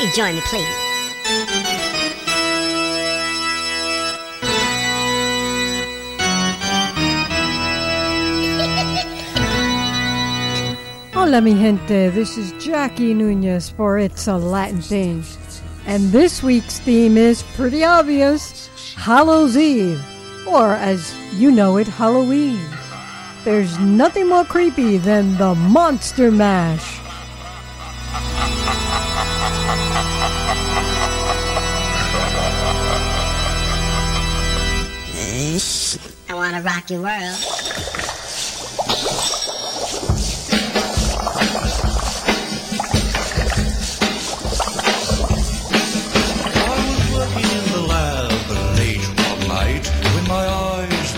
You join me, please. Hola, mi gente. This is Jackie Nunez for It's a Latin Thing. And this week's theme is pretty obvious Hallows Eve, or as you know it, Halloween. There's nothing more creepy than the Monster Mash.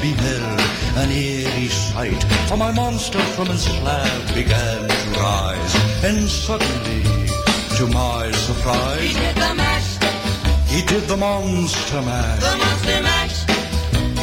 Beheld an eerie sight. For my monster from his slab began to rise, and suddenly, to my surprise, He did the mash, he did the monster mash. the monster mash.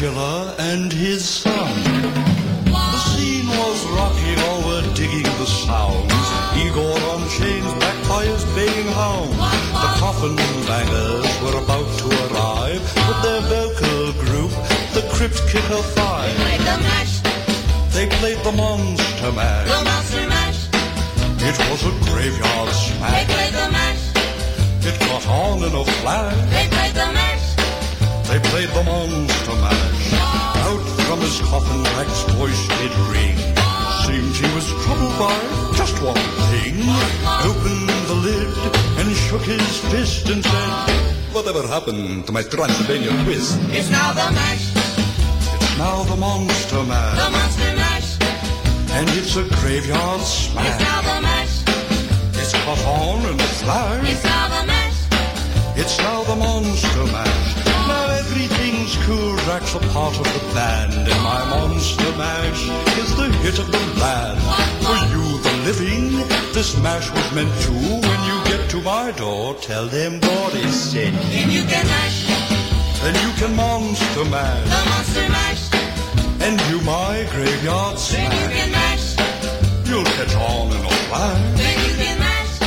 Dracula, and his son. The scene was rocking, all were digging the sounds. Igor on chains, backed by his baying hound. The coffin bangers were about to arrive with their vocal group, the Crypt Kicker Five. They Played the mash, They played the Monster mash. the monster mash. It was a graveyard smash. They played the mash, It caught on in a flash. they played the mash. They played the monster mash. Out from his coffin, Rex's voice did ring. Seemed he was troubled by just one thing. Opened the lid and shook his fist and said, Whatever happened to my Transylvania twist? It's now the mash, It's now the monster the monster mash. And it's a graveyard smash. It's now the mash, It's caught on in a flash. it's now the mash. It's now the monster mash. Now cool. Drac's a part of the band, and my monster mash is the hit of the land. For you, the living, this mash was meant to. When you get to my door, tell them what is said. Then you can mash, Then you can monster mash. the monster mash. and you my graveyard smash. Then you can mash, You'll catch on in a flash. then you can mash.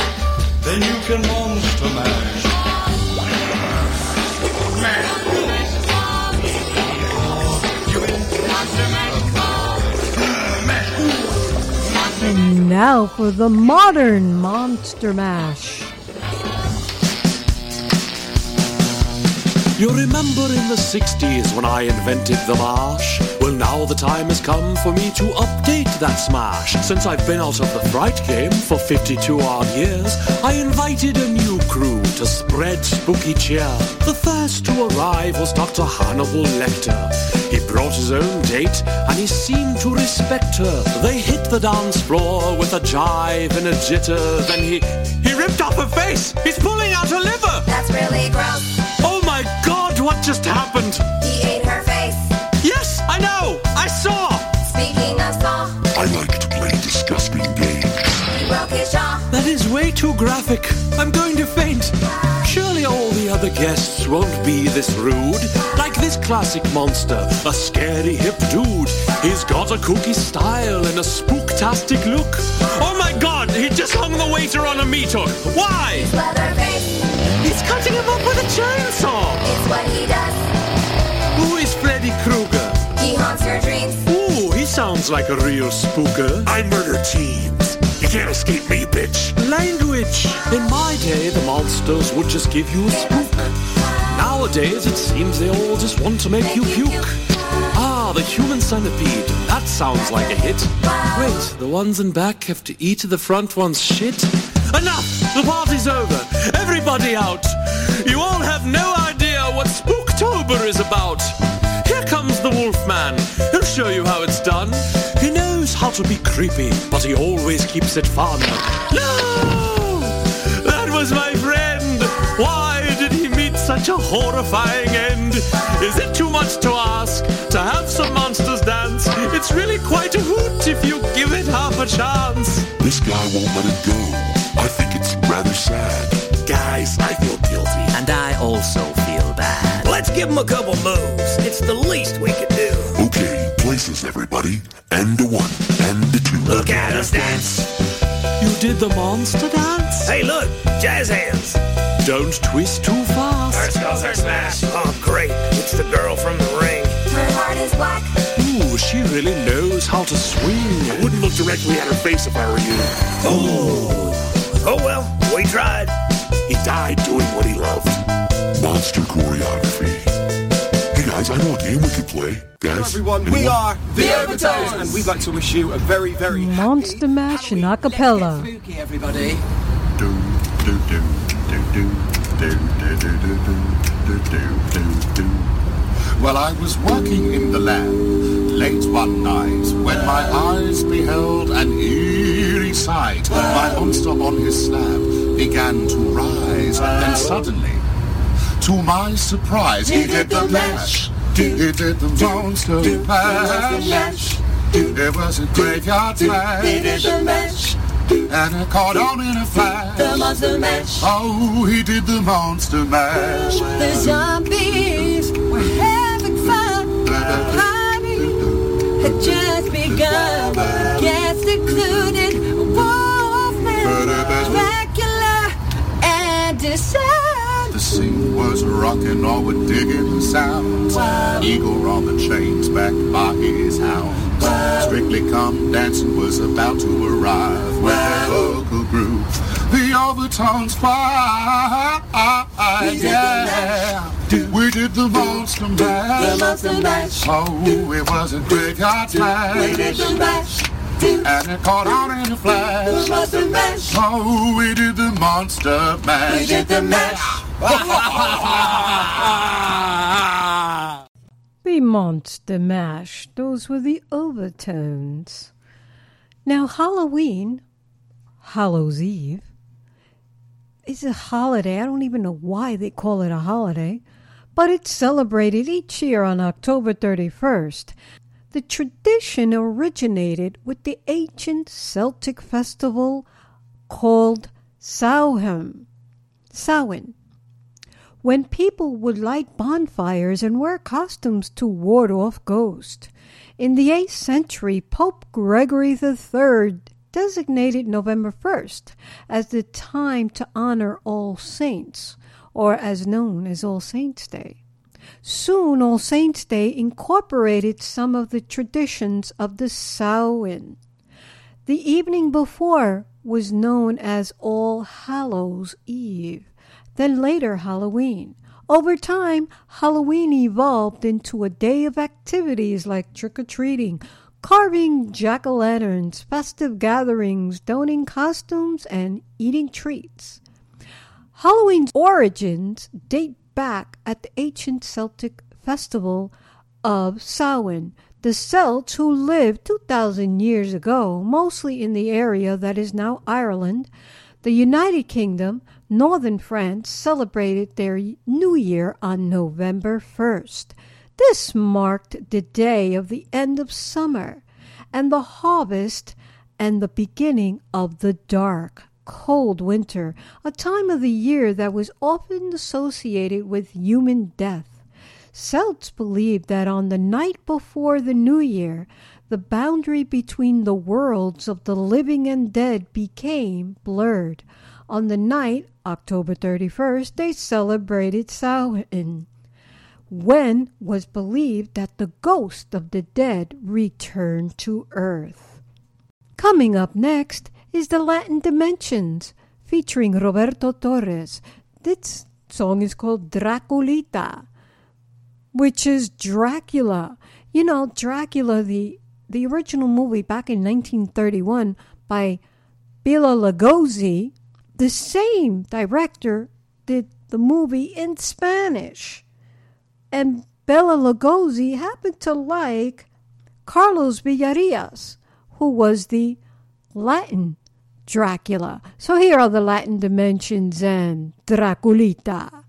Then you can monster mash. Monster mash. And now for the modern Monster Mash. You remember in the 60s when I invented the marsh? Well, now the time has come for me to update that smash. Since I've been out of the fright game for 52 odd years, I invited a new crew to spread spooky cheer. The first to arrive was Dr. Hannibal Lecter. He brought his own date and he seemed to respect her. They hit the dance floor with a jive and a jitter. Then he, he ripped off her face. He's pulling out her liver. That's really gross. Oh my god, what just happened? He ate her face. Yes, I know! I saw! Speaking of saw, I like to play disgusting games. he broke his jaw. That is way too graphic. I'm going to faint. Surely all the other guests won't be this rude. Like this classic monster, a scary hip dude. He's got a kooky style and a spooktastic look. Oh my god, he just hung the waiter on a meat hook. Why? Leatherface, He's cutting him up with a chainsaw. it's what he does. He haunts your dreams. Ooh, he sounds like a real spooker. I murder teens. You can't escape me, bitch. Language. In my day, the monsters would just give you a spook. Nowadays, it seems they all just want to make you puke. Ah, the human centipede. That sounds like a hit. Wait, the ones in back have to eat the front one's shit? Enough! The party's over. Everybody out. You all have no idea what Spooktober is about. Here comes the Wolfman. He'll show you how it's done. He knows how to be creepy, but he always keeps it fun. No! That was my friend. Why did he meet such a horrifying end? Is it too much to ask to have some monsters dance? It's really quite a hoot if you give it half a chance. This guy won't let it go. I think it's rather sad. Guys, I feel guilty. And I also feel bad. Let's give him a couple moves. It's the least we could do. Okay, places everybody. And a one, and a two. Look at us dance. You did the monster dance? Hey, look, jazz hands. Don't twist too fast. Our skulls are smashed. Oh, great. It's the girl from the ring. Her heart is black. Ooh, she really knows how to swing. I wouldn't look directly at her face if I were you. Oh. Oh, well, we tried. He died doing what he loved. Monster choreography. Hey guys, I know a game we could play. Guys, everyone, we are the Overtones, and we'd like to wish you a very, very Monster Mash in Halloween. acapella. Let's spooky, everybody. Do, do, do, do, do, do, do, do, do, do, do, do, do. Well, I was working in the lab late one night when my eyes beheld an eerie sight. My monster on his slab began to rise, and suddenly, to my surprise, he did the mash. He did the monster mash. It was a graveyard smash. He did the mash. And it caught on in a flash. The monster mash. Oh, he did the monster mash. The zombies were having fun. The party had just begun. Guests included Wolfman, Dracula, and Descent. Was rocking, all were digging sounds. Eagle on the chains, backed by his hounds. Strictly Come Dancing was about to arrive with their vocal group. The overtones fly. Yeah. We did the monster mash. The mash. Oh, it was a graveyard smash. We did the mash. And it caught on in a flash. The monster mash. Oh, we did the monster mash. We did the mash. The Monster Mash. Those were the overtones. Now, Halloween, Hallows Eve, is a holiday. I don't even know why they call it a holiday, but it's celebrated each year on October 31st. The tradition originated with the ancient Celtic festival called Samhain. Samhain when people would light bonfires and wear costumes to ward off ghosts. In the 8th century, Pope Gregory III designated November 1st as the time to honor All Saints, or as known as All Saints' Day. Soon, All Saints' Day incorporated some of the traditions of the Samhain. The evening before was known as All Hallows' Eve then later Halloween. Over time, Halloween evolved into a day of activities like trick or treating, carving jack o' lanterns, festive gatherings, donning costumes, and eating treats. Halloween's origins date back at the ancient Celtic festival of Samhain. The Celts, who lived 2,000 years ago, mostly in the area that is now Ireland, the United Kingdom, Northern France celebrated their New Year on November 1st. This marked the day of the end of summer and the harvest and the beginning of the dark, cold winter, a time of the year that was often associated with human death. Celts believed that on the night before the New Year, the boundary between the worlds of the living and dead became blurred. On the night, October 31st, they celebrated Samhain, when was believed that the ghost of the dead returned to earth. Coming up next is the Latin Dimensions, featuring Roberto Torres. This song is called Draculita, which is Dracula. You know, Dracula, the, the original movie back in 1931 by Bela Lugosi, the same director did the movie in Spanish. And Bela Lugosi happened to like Carlos Villarias, who was the Latin Dracula. So here are the Latin dimensions and Draculita.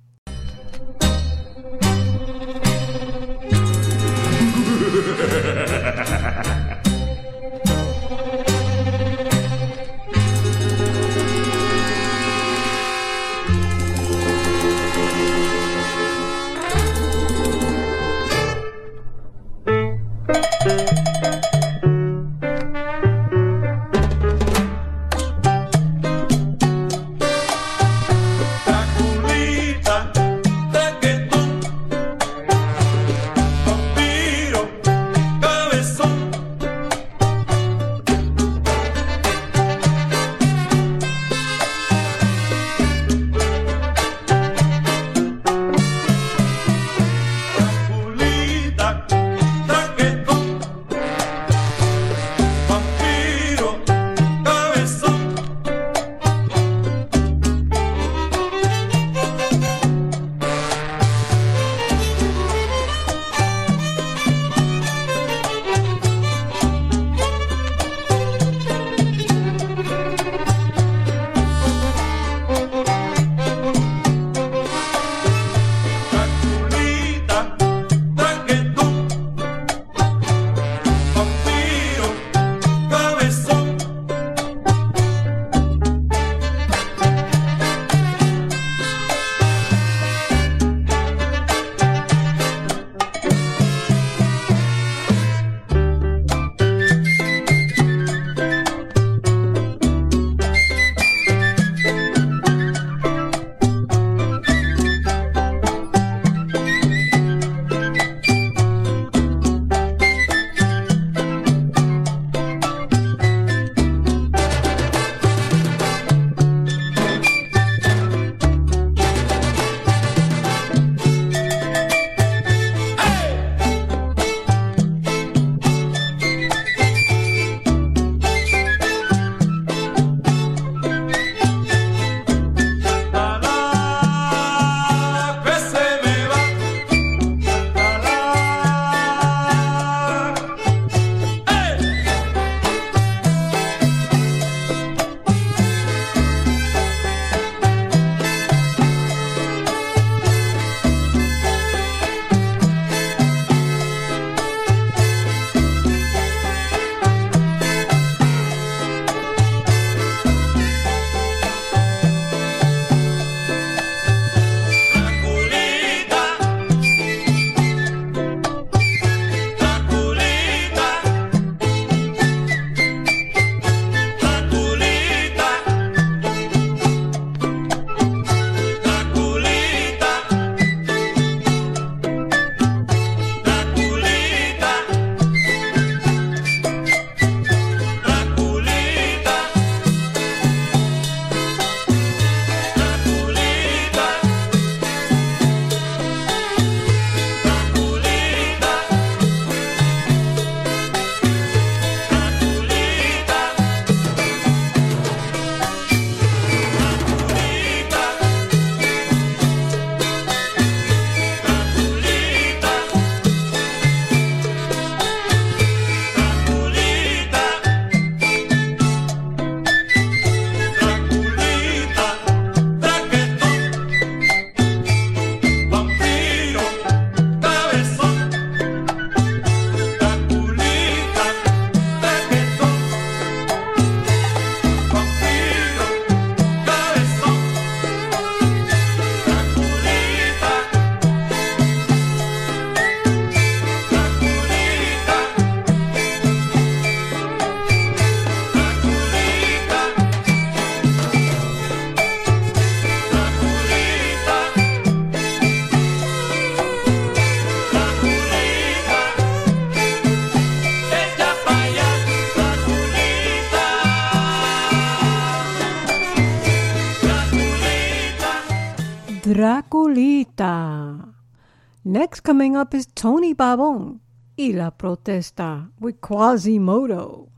Next coming up is Tony Pabon y La Protesta with Quasimodo.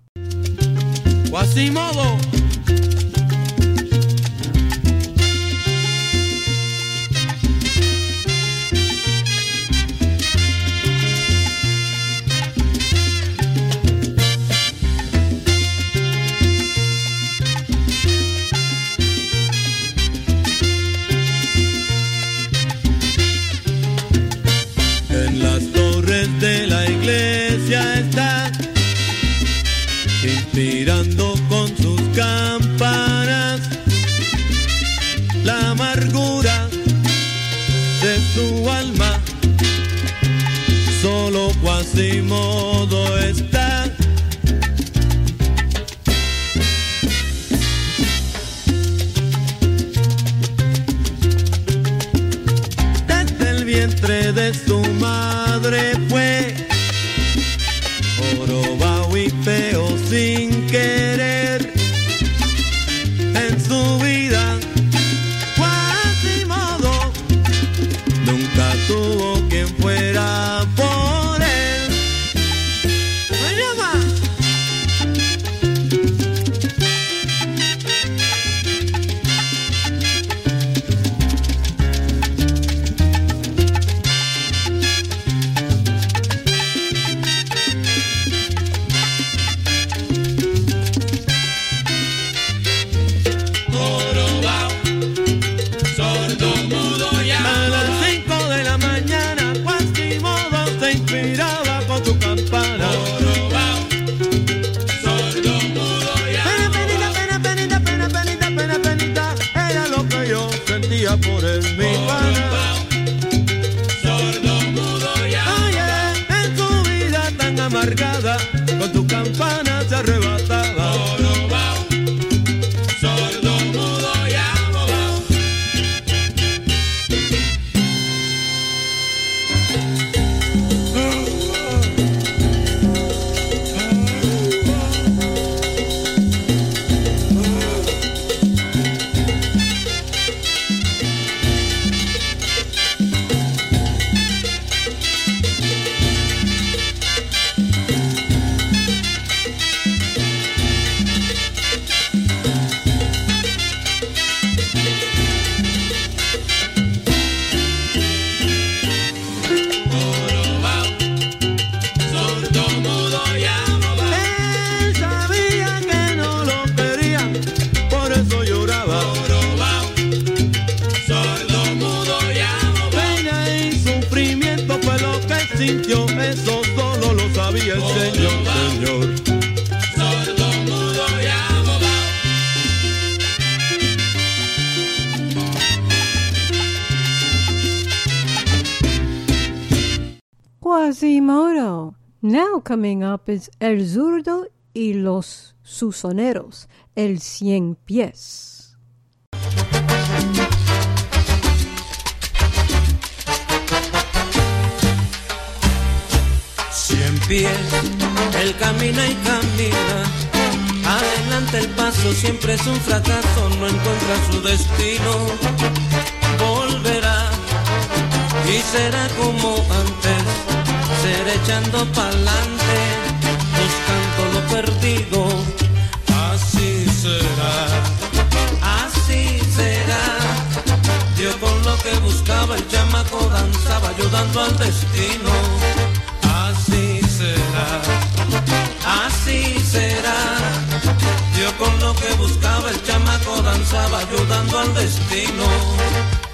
Quasimodo. Coming up is El Zurdo y los Susoneros, El Cien Pies. Cien pies, él camina y camina. Adelante el paso siempre es un fracaso, no encuentra su destino. Volverá y será como antes, será echando pa'lante, buscando lo perdido. Así será, así será. Dio con lo que buscaba, el chamaco danzaba ayudando al destino. Así será, así será. Dio con lo que buscaba, el chamaco danzaba ayudando al destino.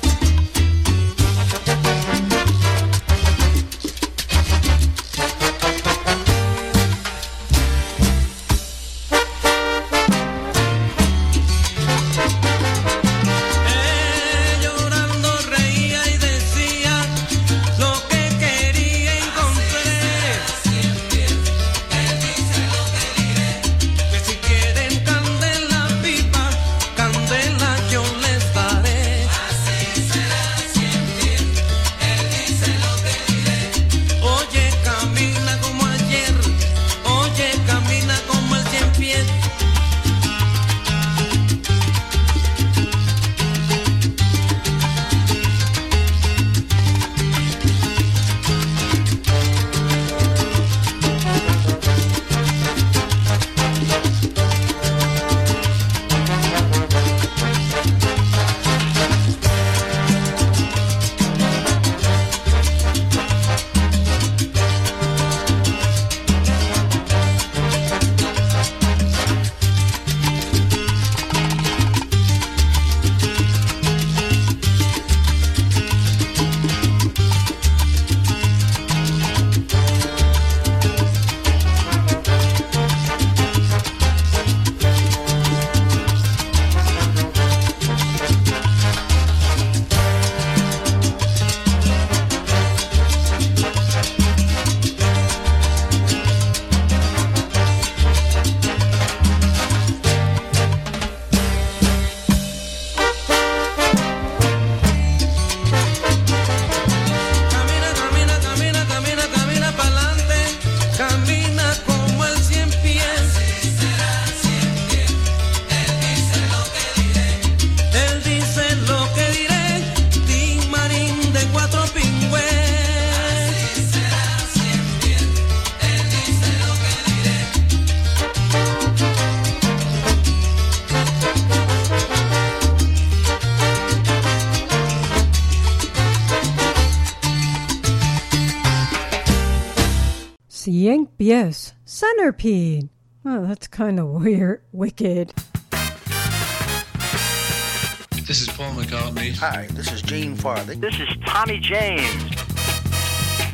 Yes, centipede. Oh, that's kind of weird, wicked. This is Paul McCartney. Hi, this is Gene Farthing. This is Tommy James.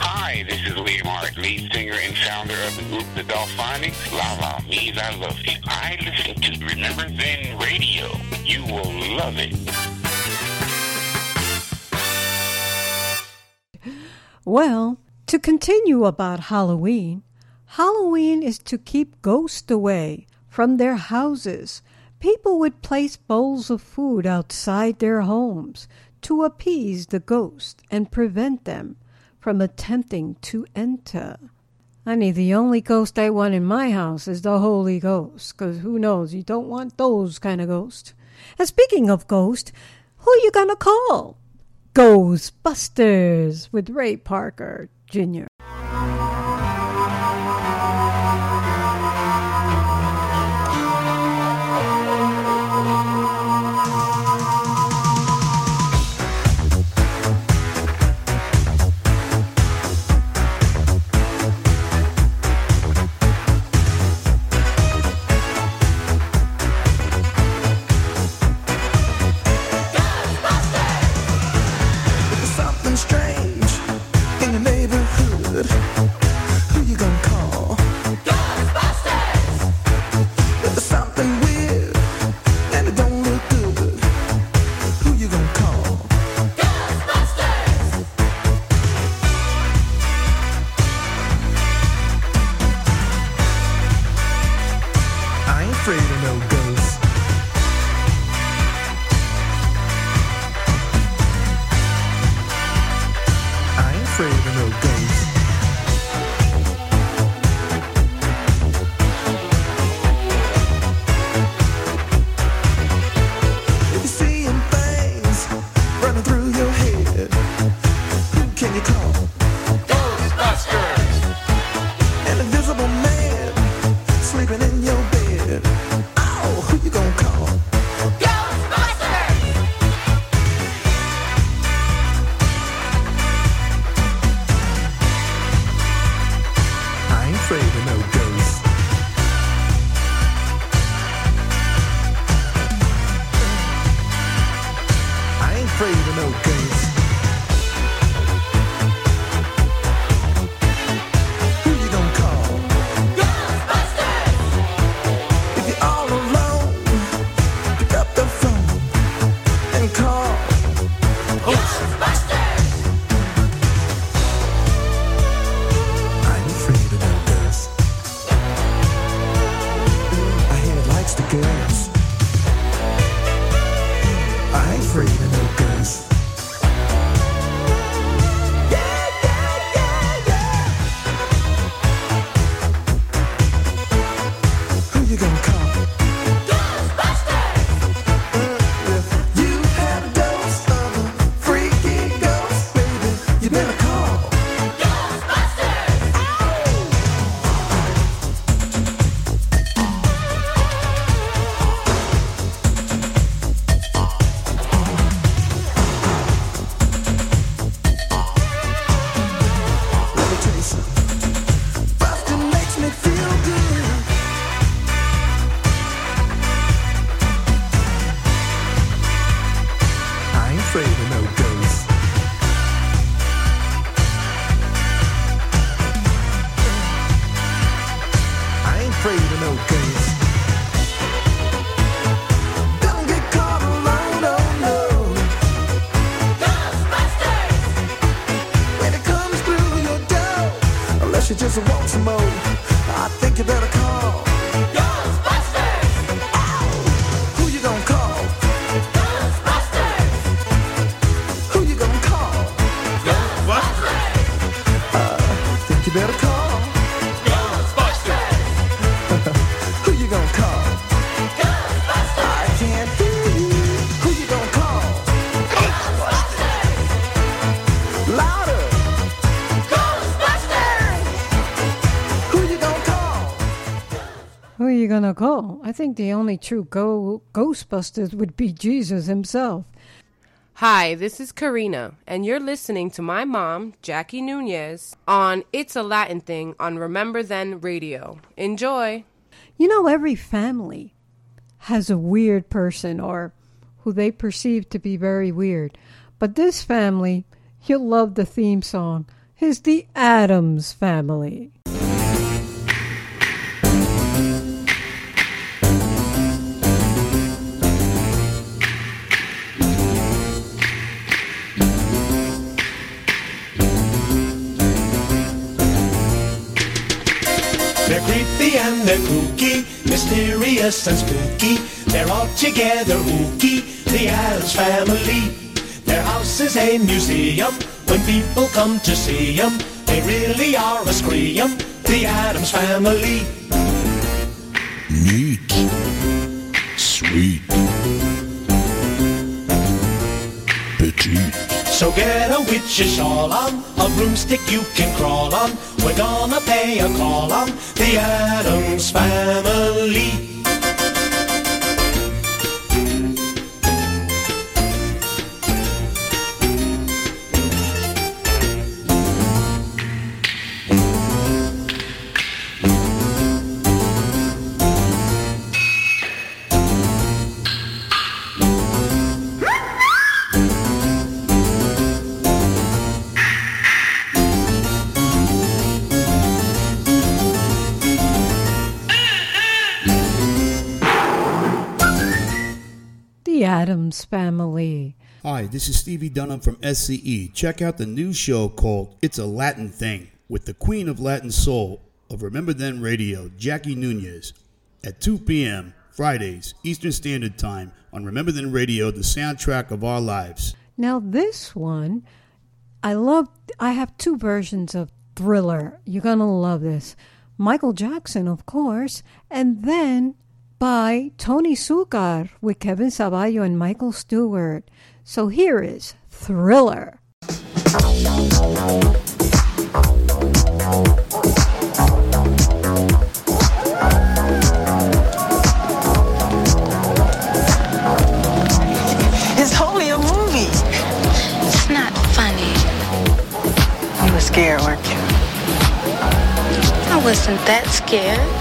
Hi, this is Lee Mark, lead singer and founder of the group The Delfonics. La La means I love you. I listen to Remember Then Radio. You will love it. Well, to continue about Halloween, Halloween is to keep ghosts away from their houses. People would place bowls of food outside their homes to appease the ghost and prevent them from attempting to enter. Honey, the only ghost I want in my house is the Holy Ghost, 'cause who knows, you don't want those kind of ghosts. And speaking of ghosts, who you gonna call? Ghostbusters with Ray Parker Jr. I think the only true go- Ghostbusters would be Jesus himself. Hi, this is Karina, and you're listening to my mom, Jackie Nunez, on It's a Latin Thing on Remember Then Radio. Enjoy! You know, every family has a weird person or who they perceive to be very weird. But this family, you'll love the theme song, is the Addams Family. Kooky, mysterious and spooky. They're all together ooky, the Addams family. Their house is a museum. When people come to see them, they really are a scream. The Addams family. So get a witch's shawl on, a broomstick you can crawl on. We're gonna pay a call on the Addams family. Addams Family. Hi, this is Stevie Dunham from SCE. Check out the new show called It's a Latin Thing with the Queen of Latin Soul of Remember Then Radio, Jackie Nunez, at 2 p.m. Fridays, Eastern Standard Time on Remember Then Radio, the soundtrack of our lives. Now, this one, I love, I have two versions of Thriller. You're going to love this. Michael Jackson, of course, and then by Tony Succar with Kevin Ceballo and Michael Stuart. So here is Thriller. It's only a movie. It's not funny. You were scared, weren't you? I wasn't that scared.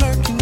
lurking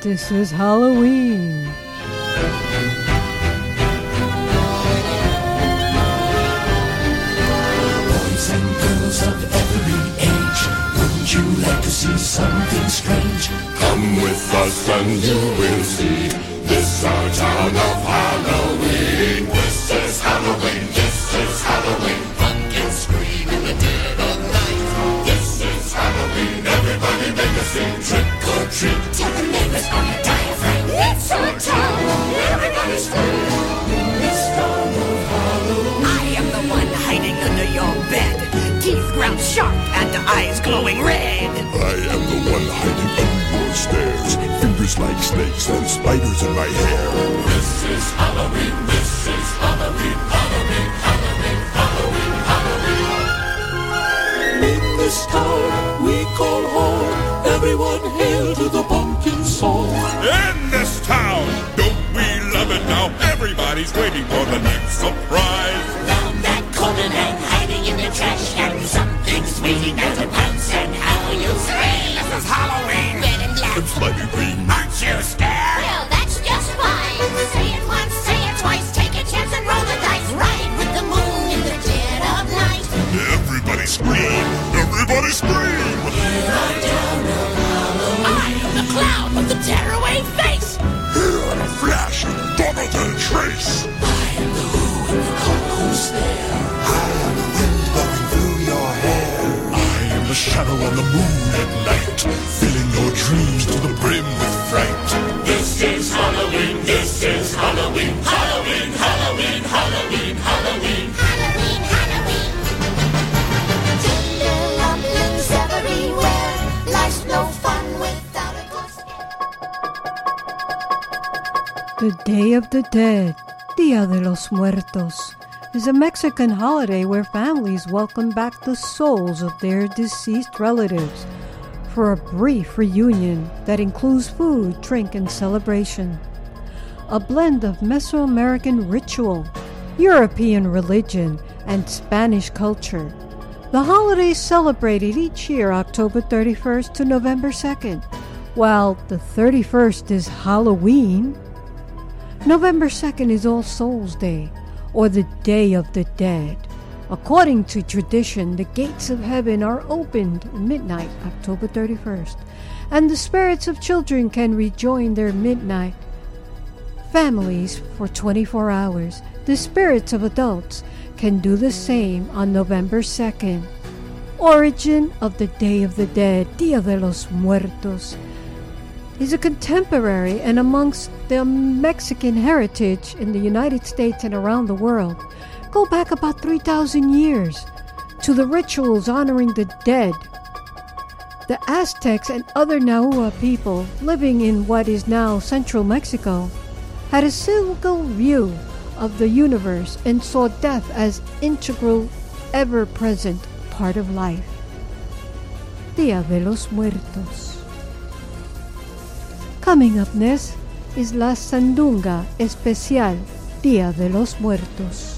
This is Halloween. Boys and girls of every age, wouldn't you like to see something strange? Come with us and you will see. Glowing red. I am the one hiding under your stairs. Fingers like snakes and spiders in my hair. This is Halloween. This is Halloween. Halloween. Halloween. Halloween. Halloween. In this town we call home. Everyone hail to the pumpkin song. In this town, don't we love it now? Everybody's waiting for the next surprise. Found that corner and hiding in the trash can. Something's waiting there to pounce and how you scream. This is Halloween. Red and black. It's mighty green. Aren't you scared? Well, that's just fine. Say it once, say it twice. Take a chance and roll the dice. Ride with the moon in the dead of night. Everybody scream. Everybody scream. I am the clown with the tearaway face. Here in a flash, double the trace. I am the who in the cold stare. I shadow on the moon at night, filling your dreams to the brim with fright. This is Halloween, this is Halloween, Halloween, Halloween, Halloween, Halloween. Halloween, Halloween. Tinderlumblings everywhere. Life's no fun without a ghost. The Day of the Dead, Dia de los Muertos, is a Mexican holiday where families welcome back the souls of their deceased relatives for a brief reunion that includes food, drink, and celebration. A blend of Mesoamerican ritual, European religion, and Spanish culture. The holiday is celebrated each year October 31st to November 2nd, while the 31st is Halloween. November 2nd is All Souls Day, or the Day of the Dead. According to tradition, the gates of heaven are opened at midnight, October 31st, and the spirits of children can rejoin their midnight families for 24 hours. The spirits of adults can do the same on November 2nd. Origin of the Day of the Dead, Dia de los Muertos, is a contemporary and amongst the Mexican heritage in the United States and around the world. Go back about 3,000 years to the rituals honoring the dead. The Aztecs and other Nahua people living in what is now central Mexico had a single view of the universe and saw death as integral, ever present part of life. Dia de los Muertos. Coming up next is La Sandunga Especial Dia de los Muertos.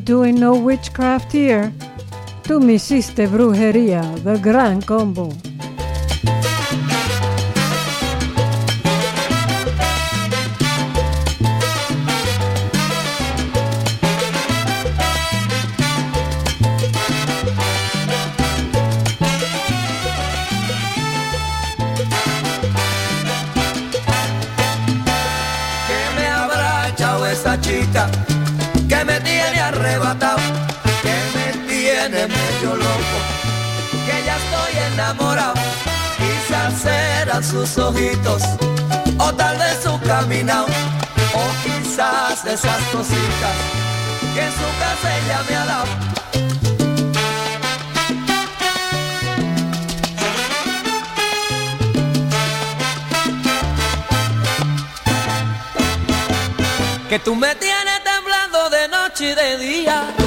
doing no witchcraft here. Tú me hiciste brujería, the Gran Combo. enamorado, quizás serán sus ojitos, o tal vez su caminado, o quizás esas cositas que en su casa ella me ha dado. Que tú me tienes temblando de noche y de día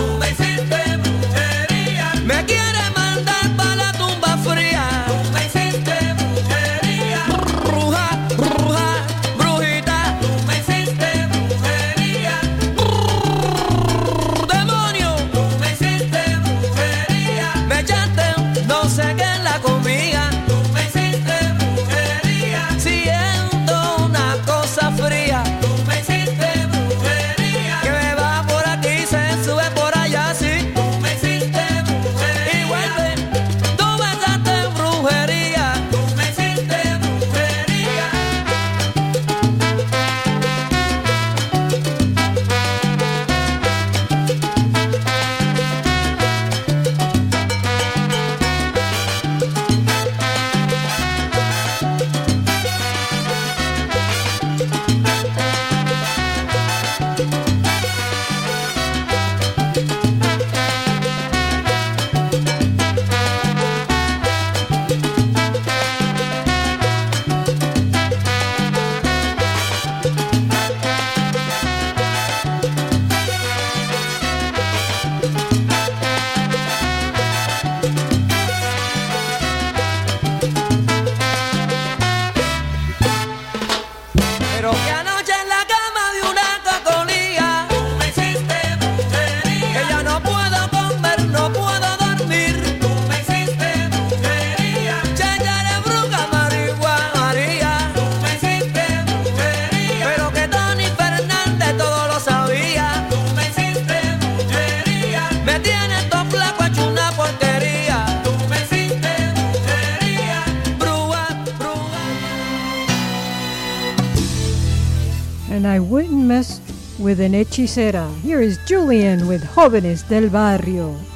joven hechicera. Here is Julian with Jóvenes del Barrio.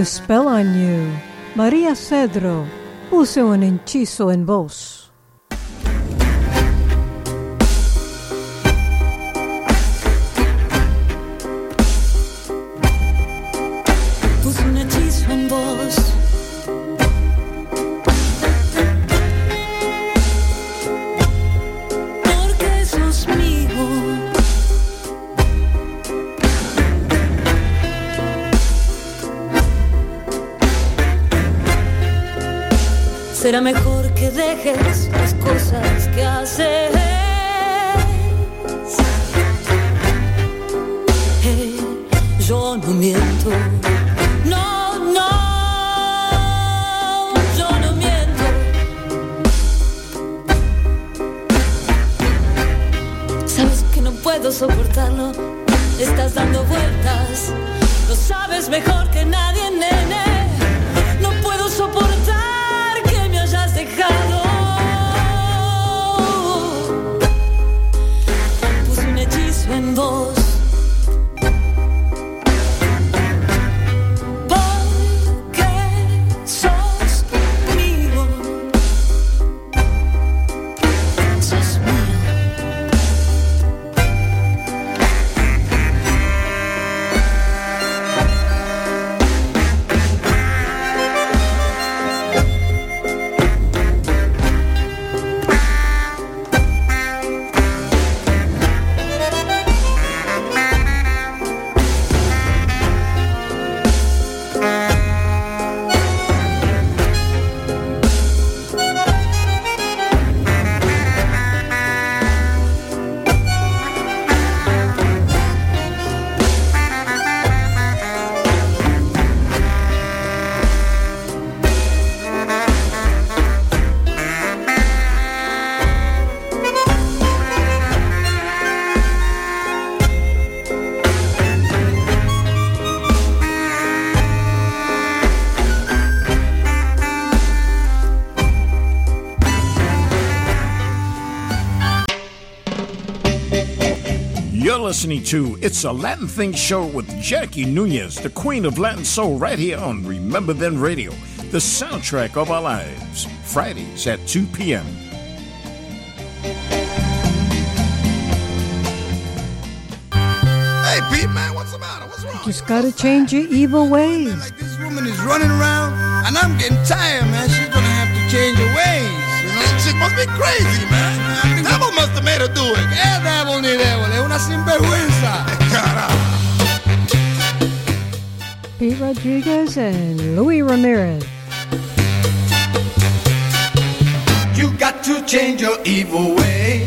A spell on you. Maria Cedro, puse un hechizo en vos. Será mejor que dejes las cosas que haces. Eh, yo no miento. No, no, yo no miento. Sabes que no puedo soportarlo. Estás dando vueltas. Lo sabes mejor que nadie, nene. No puedo soportar que me hayas dejado. Puse un hechizo en vos. Listening to It's a Latin Thing Show with Jackie Nunez, the queen of Latin soul, right here on Remember Then Radio, the soundtrack of our lives. Fridays at 2 p.m. Hey, Pete, man, what's the matter? What's wrong? Just gotta change your evil ways. Like This woman is running around, and I'm getting tired, man. She's gonna have to change her ways. You know? She must be crazy, man. The devil must have made her do it. El devil ni devil, es una sinvergüenza. Rodriguez and Louie Ramirez. You got to change your evil way,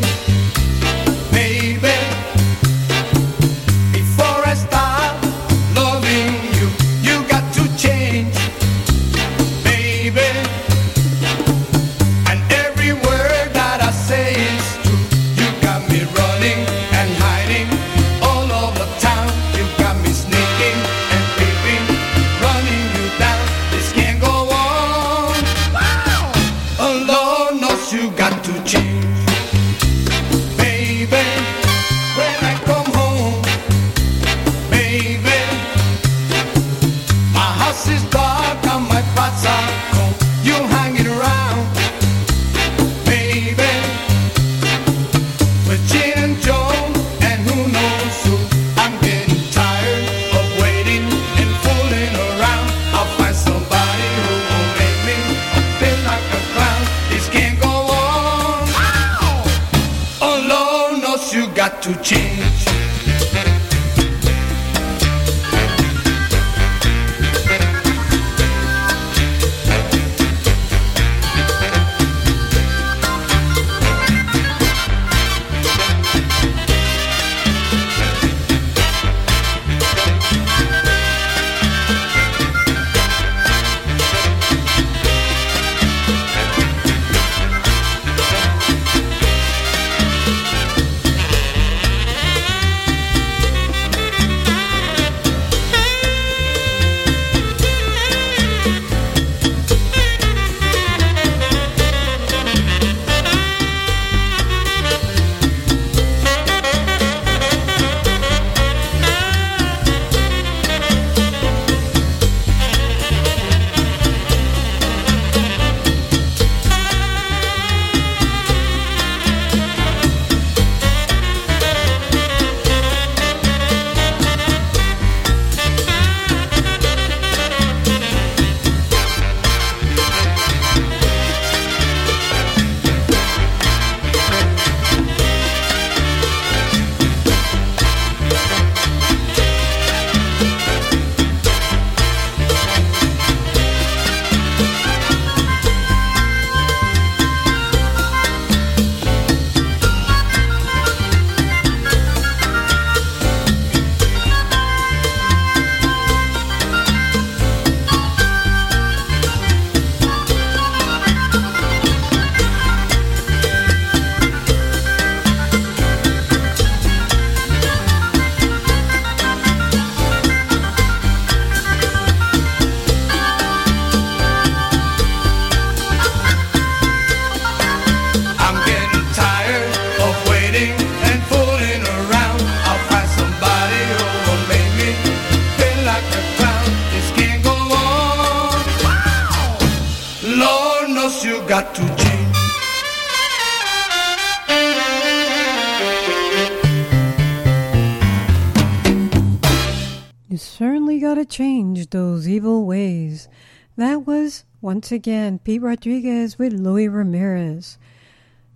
again, Pete Rodriguez with Louie Ramirez.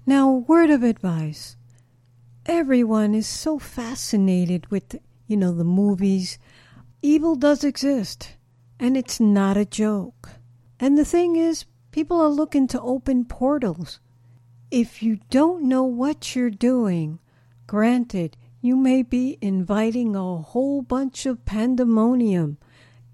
Now, word of advice. Everyone is so fascinated with, you know, the movies. Evil does exist, and it's not a joke. And the thing is, people are looking to open portals. If you don't know what you're doing, granted, you may be inviting a whole bunch of pandemonium,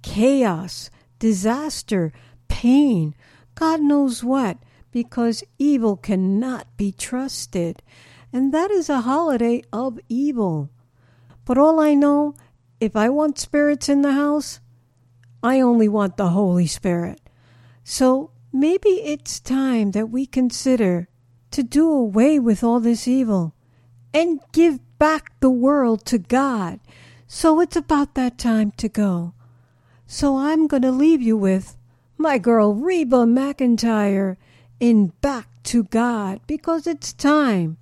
chaos, disaster, pain, God knows what, because evil cannot be trusted. And that is a holiday of evil. But all I know, if I want spirits in the house, I only want the Holy Spirit. So maybe it's time that we consider to do away with all this evil and give back the world to God. So it's about that time to go. So I'm going to leave you with my girl Reba McEntire in Back to God because it's time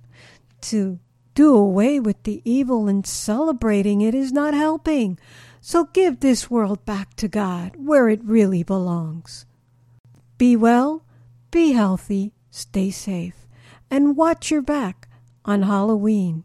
to do away with the evil and celebrating it is not helping. So give this world back to God where it really belongs. Be well, be healthy, stay safe, and watch your back on Halloween.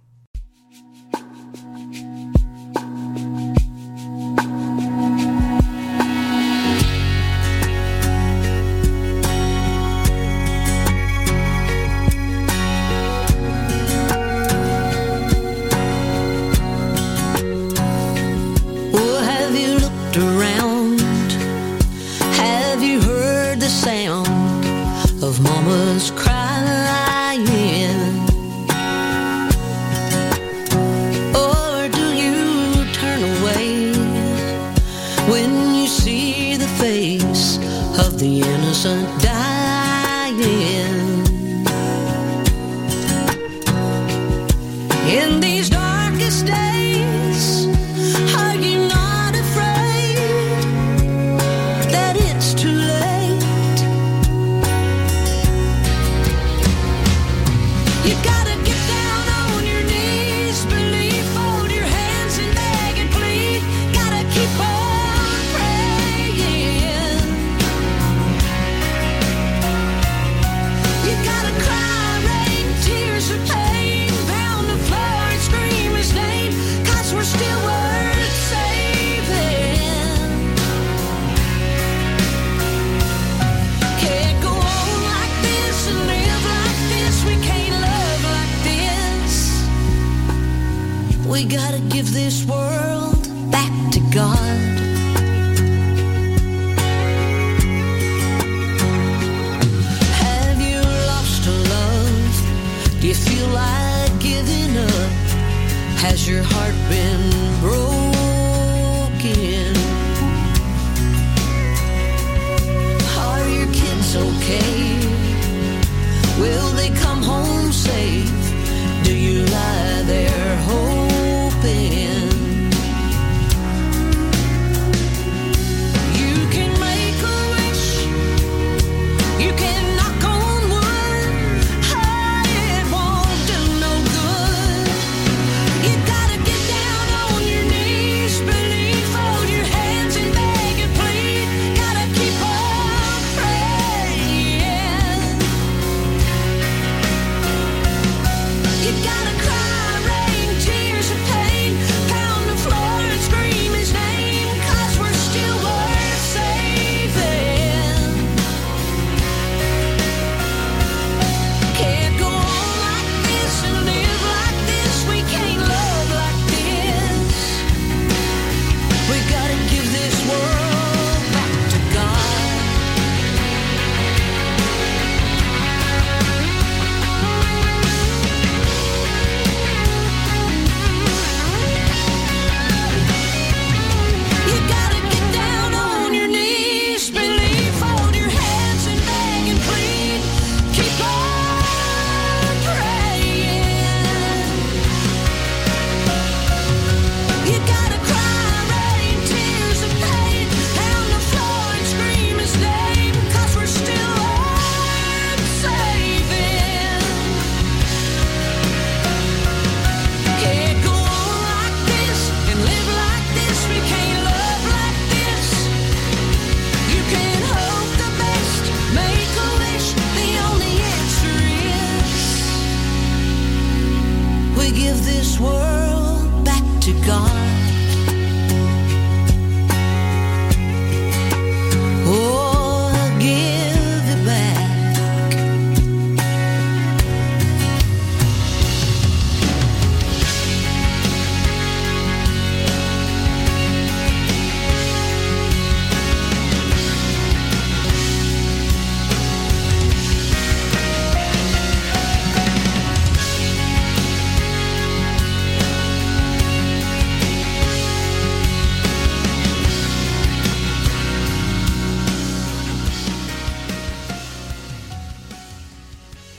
The innocent dying? In these darkest days,